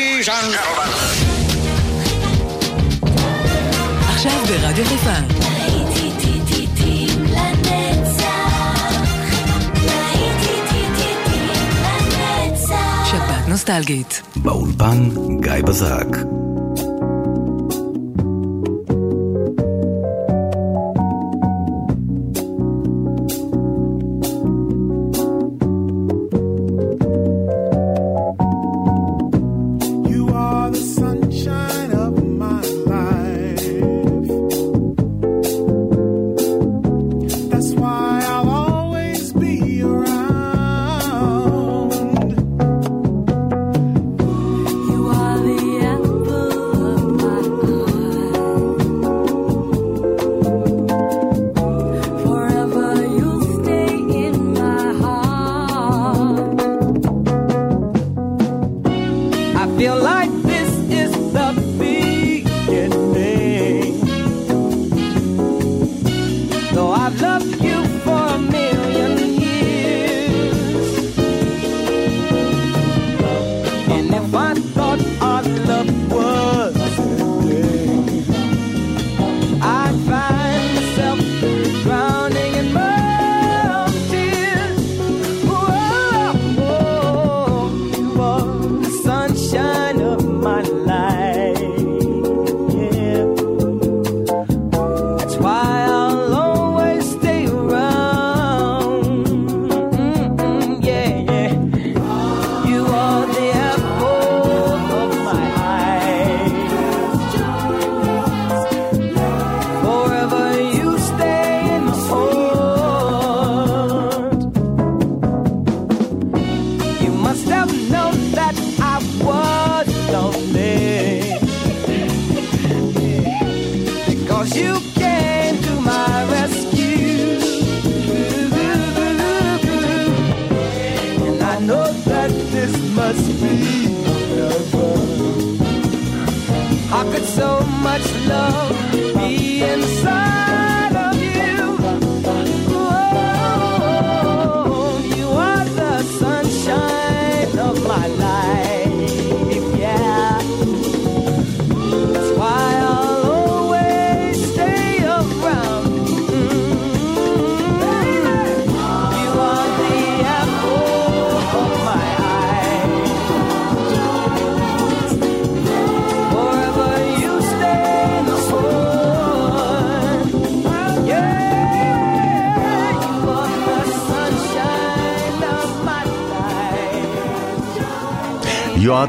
ladies and gentlemen. עכשיו ברדיו חיפה. נוסטלגית. באולפן גיא בזרק.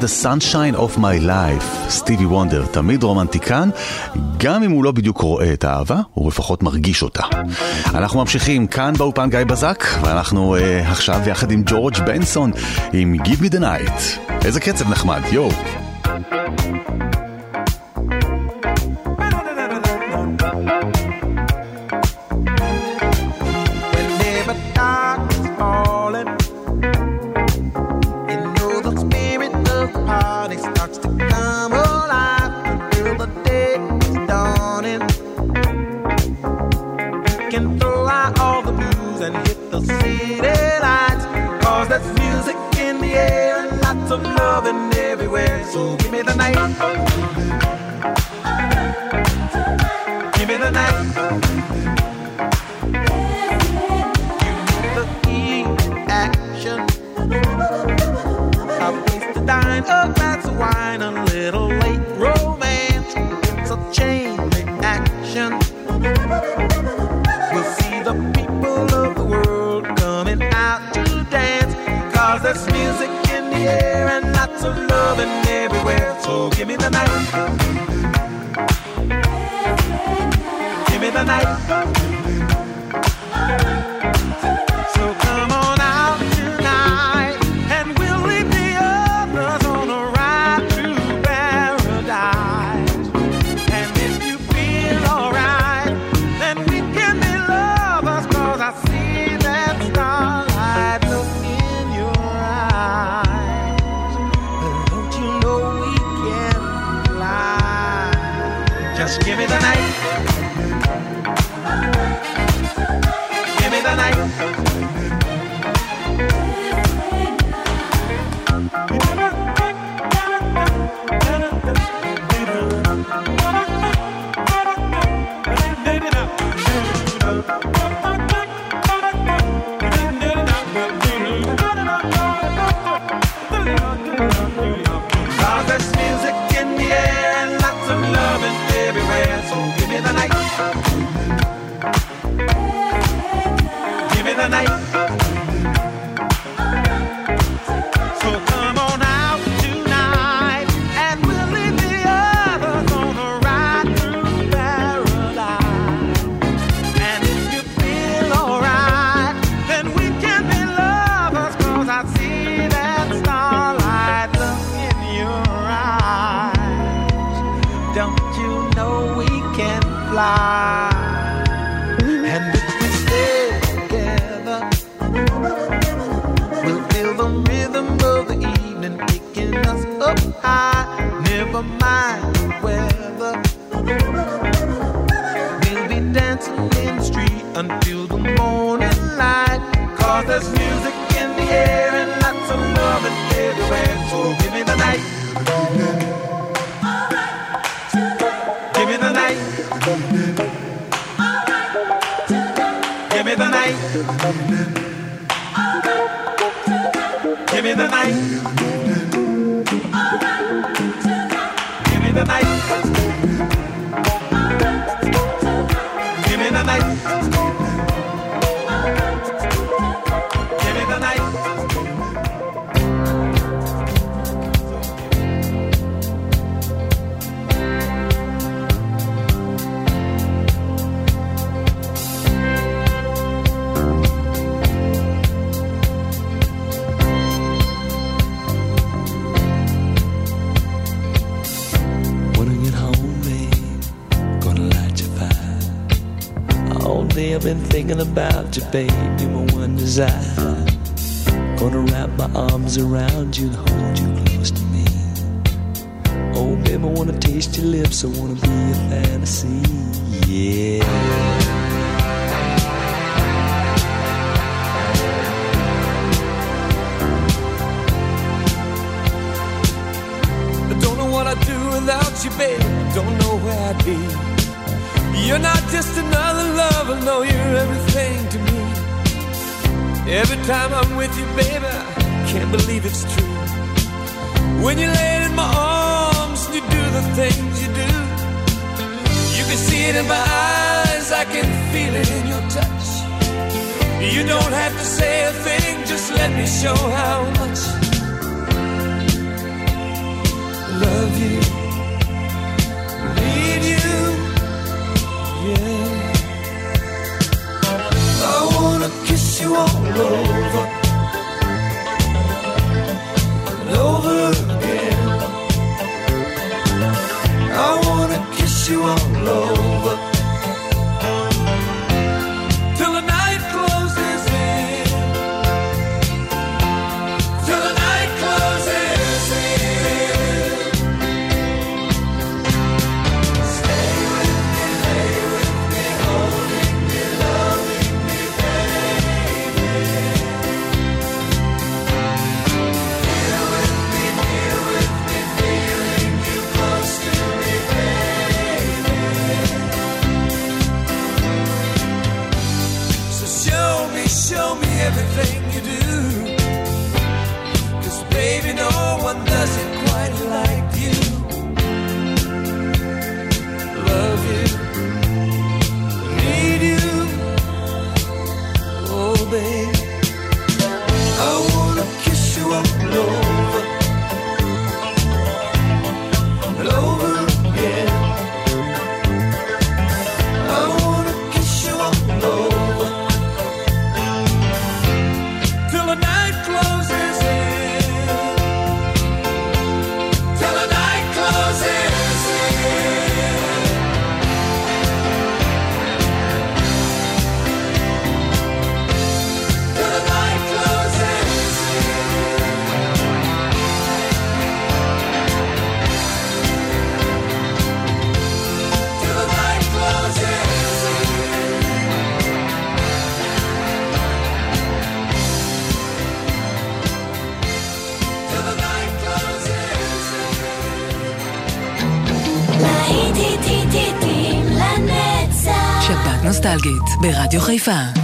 the sunshine of my life, סטיבי וונדר, תמיד רומנטיקן, גם אם הוא לא בדיוק רואה את האהבה, הוא לפחות מרגיש אותה. אנחנו ממשיכים כאן באופן גיא בזק, ואנחנו אה, עכשיו יחד עם ג'ורג' בנסון, עם Give me the night. איזה קצב נחמד, יואו. give me the night. Been thinking about you, baby, my one desire. Gonna wrap my arms around you and hold you close to me. Oh, baby, I wanna taste your lips, I wanna be a fantasy, yeah. I don't know what I'd do without you, babe. Don't know where I'd be. You're not just Every time I'm with you, baby, I can't believe it's true. When you lay in my arms and you do the things you do, you can see it in my eyes, I can feel it in your touch. You don't have to say a thing, just let me show how much I love you, you all over and over again. I wanna kiss you all over ברדיו חיפה.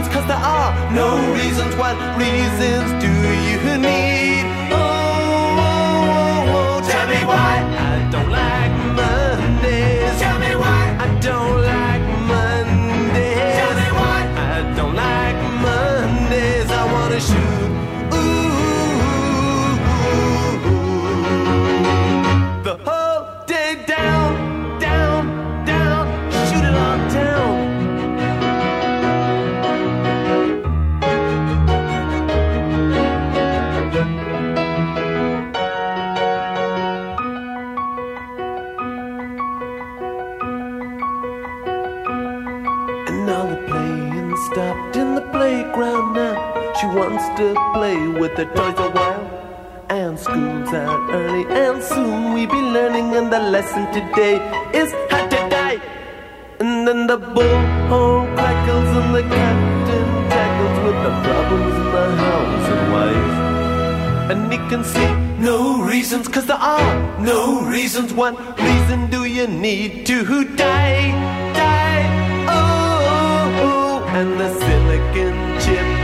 reasons, cause there are no reasons. What reasons do you need? to play with the toys a while. And school's out early, and soon we'll be learning. And the lesson today is how to die. And then the bullhorn crackles, and the captain tackles with the problems in the house and wife. And he can see no reasons, cause there are no reasons. What reason do you need to die? Die, oh, oh. oh. and the silicon chip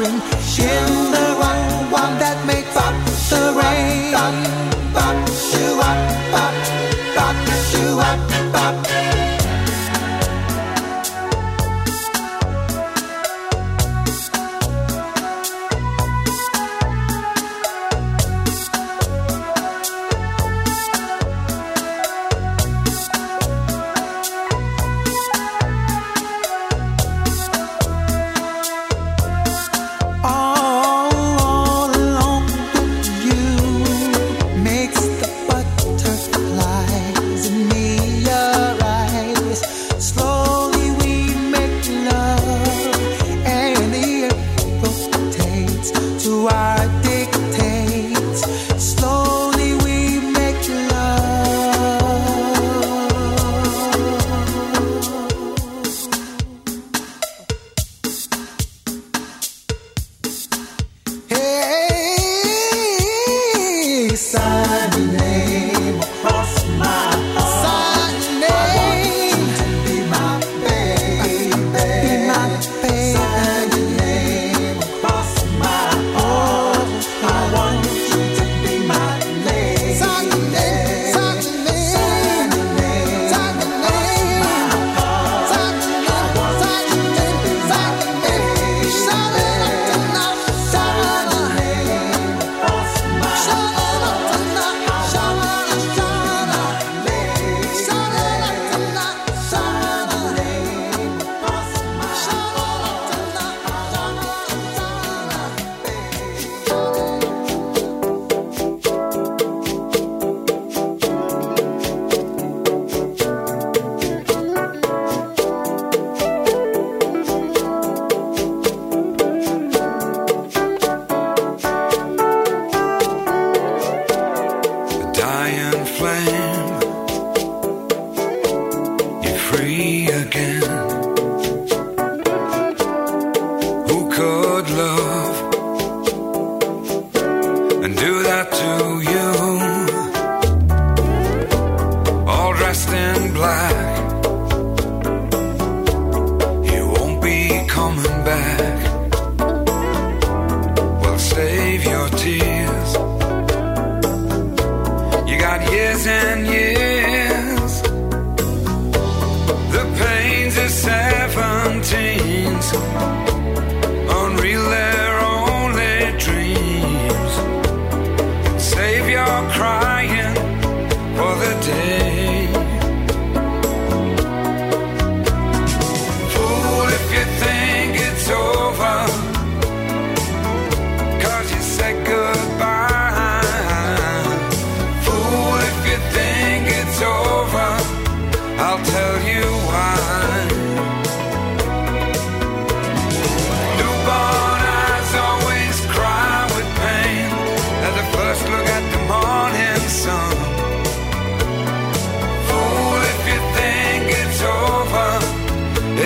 shimmering, shimmer on one that makes up the rain.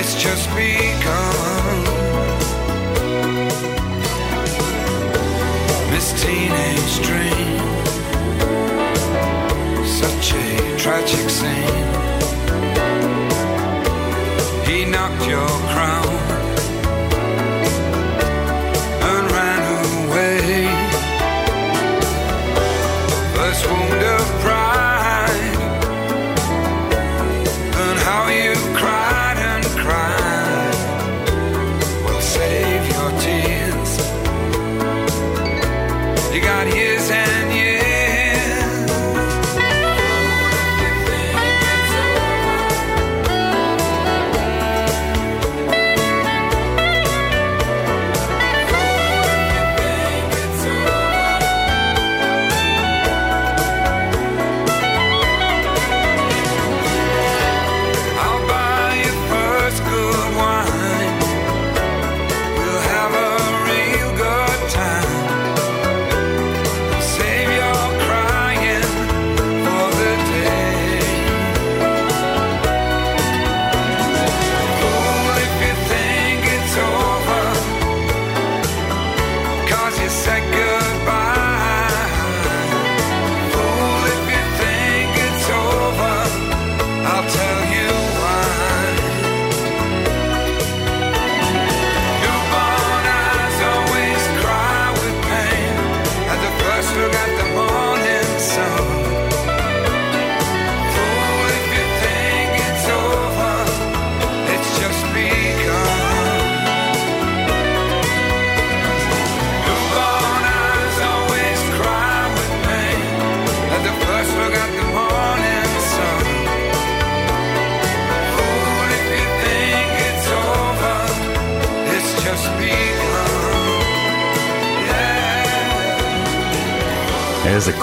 It's just begun. Miss Teenage Dream, such a tragic scene. He knocked your crown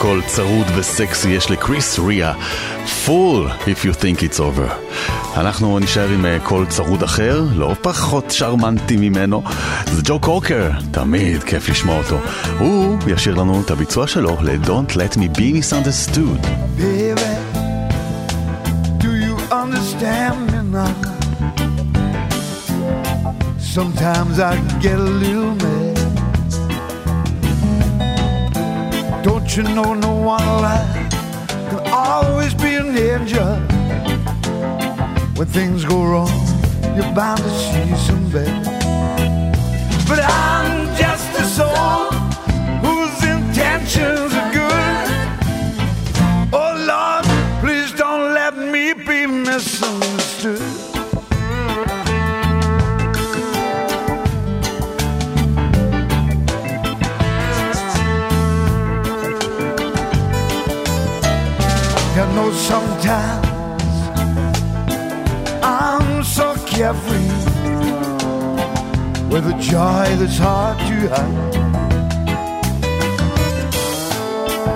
קול צרוד וסקסי יש לקריס ריה. פול, if you think it's over. אנחנו נשאר עם אה, קול צרוד אחר, לא פחות שרמנטי ממנו. זה ג'ו קורקר, תמיד כיף לשמוע אותו. הוא ישאיר לנו את הביצוע שלו ל-Don't Let Me Be Misunderstood. Sometimes I get a little mad. You know no one alive can always be an angel? When things go wrong, you're bound to see some bad. But I'm sometimes I'm so carefree with a joy that's hard to hide.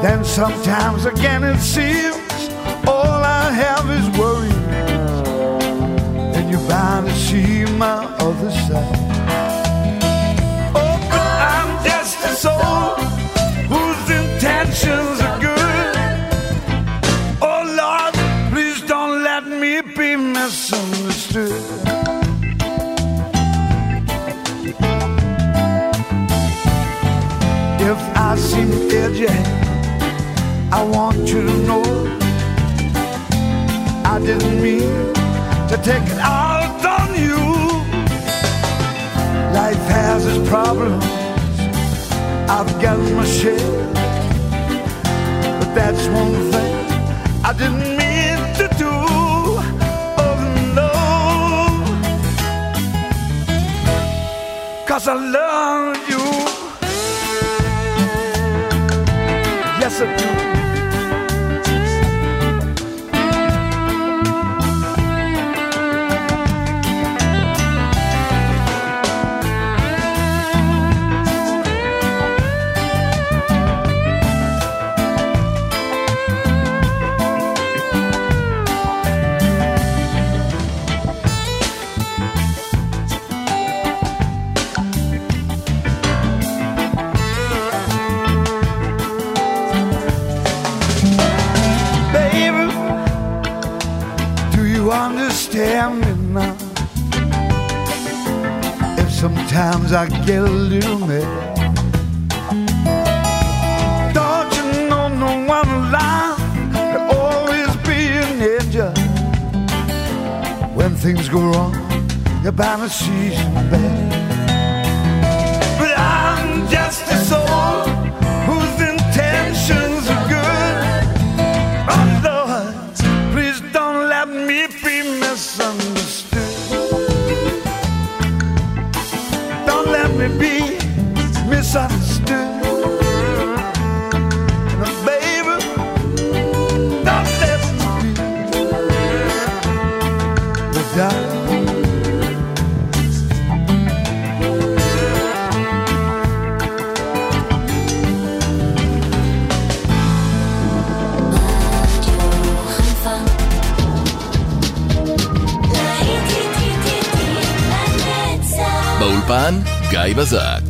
Then sometimes again it seems all I have is worry. And you're bound to see my other side. Oh, but I'm just a soul whose intentions I want you to know I didn't mean to take it out on you. Life has its problems. I've got my share. But that's one thing I didn't mean to do. Oh no. Cause I love I get a little mad, don't you know no one alive can always be an edge? When things go wrong, you're bound to see some bad. But I'm just גיא בזק.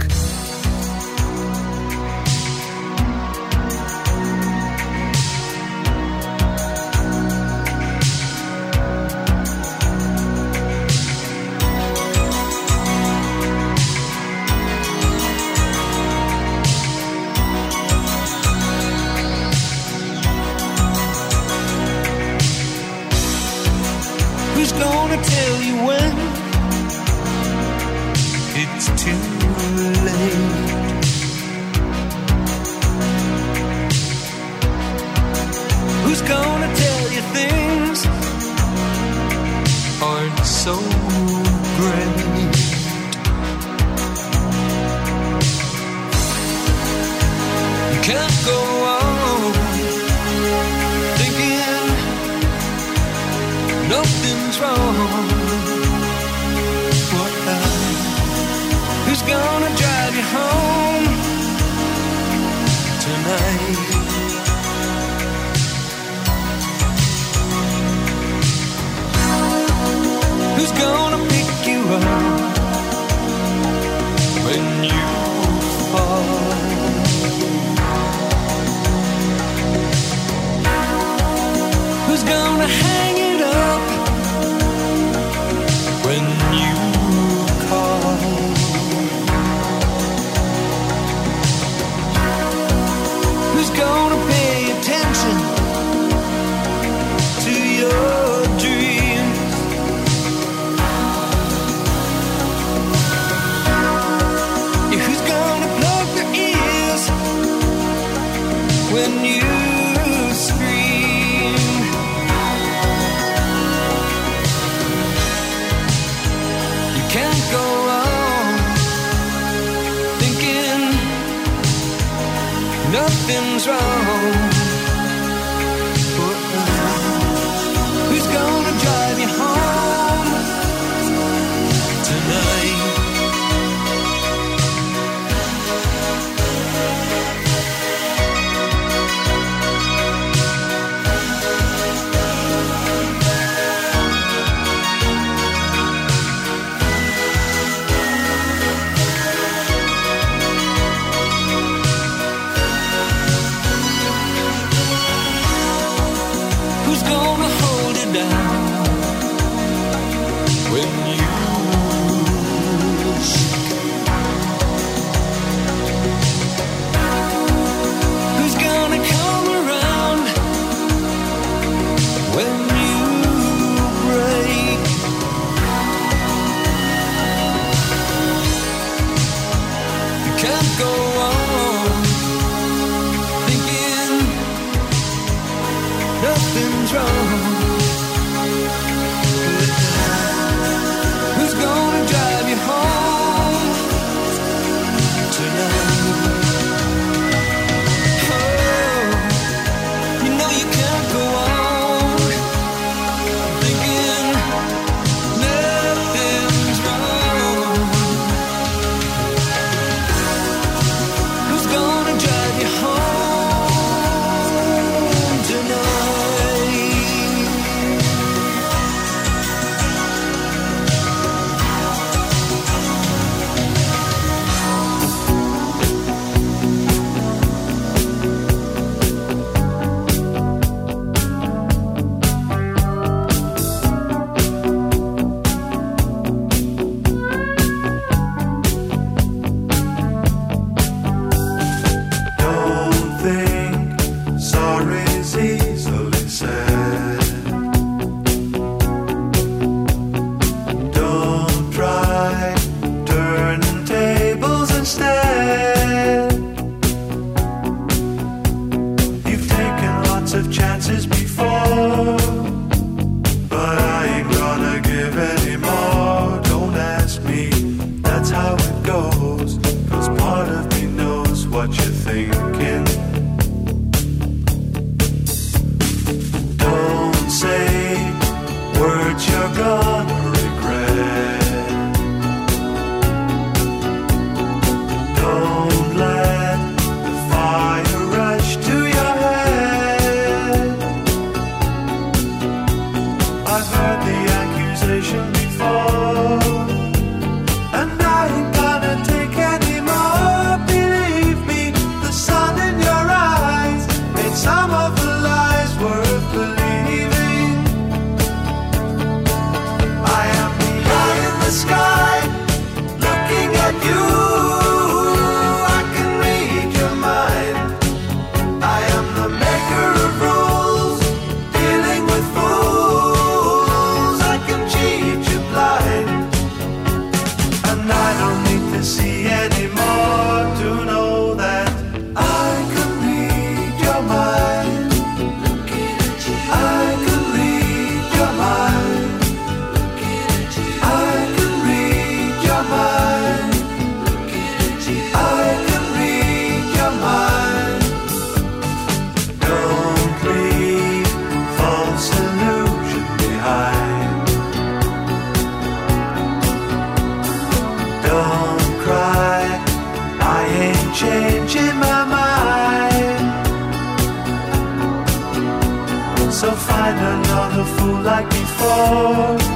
Another fool like before.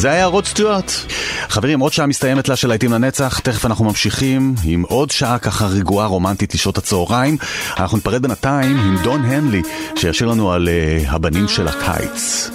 זה היה רוד סטיוארט. חברים, עוד שעה מסתיימת לה של להיטים לנצח, תכף אנחנו ממשיכים עם עוד שעה ככה רגועה רומנטית לשעות הצהריים. אנחנו נפרד בינתיים עם דון הנלי, שישאיר לנו על uh, הבנים של הקיץ.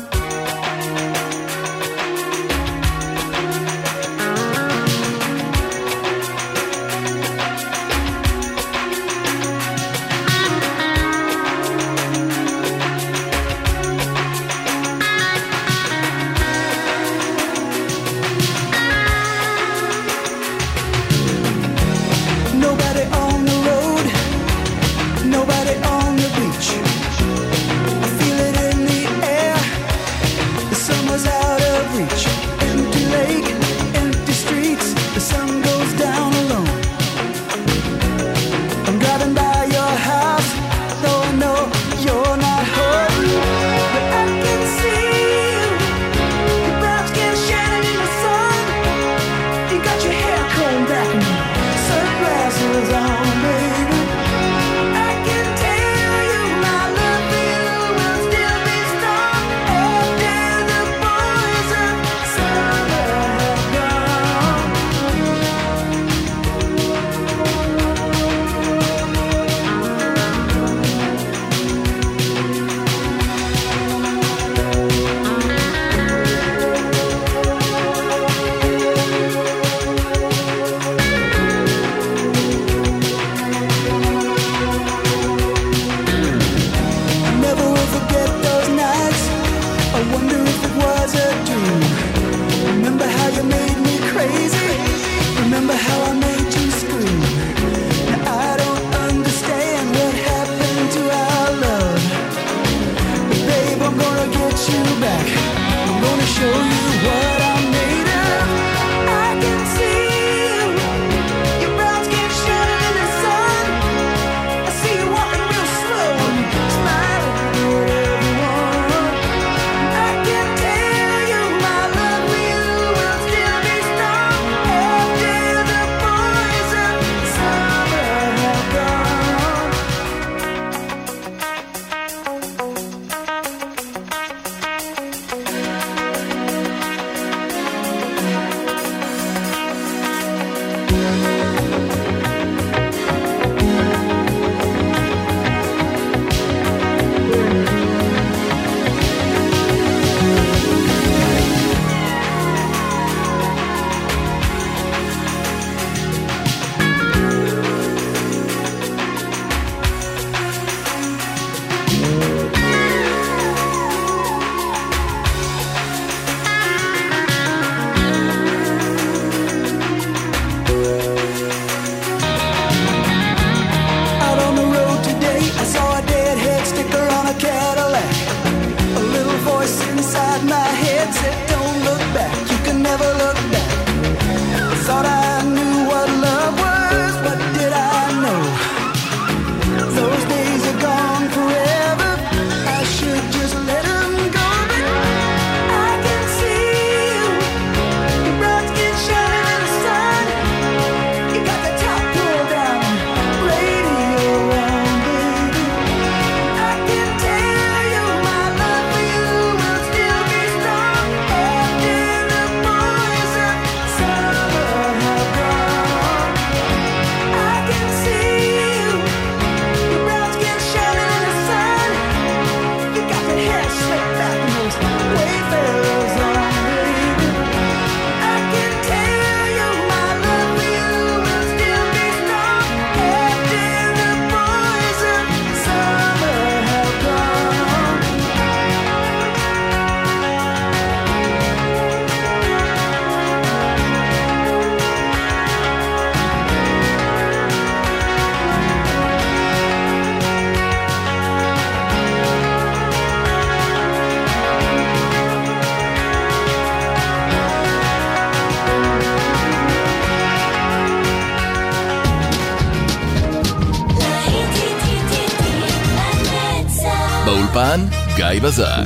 שי בזק.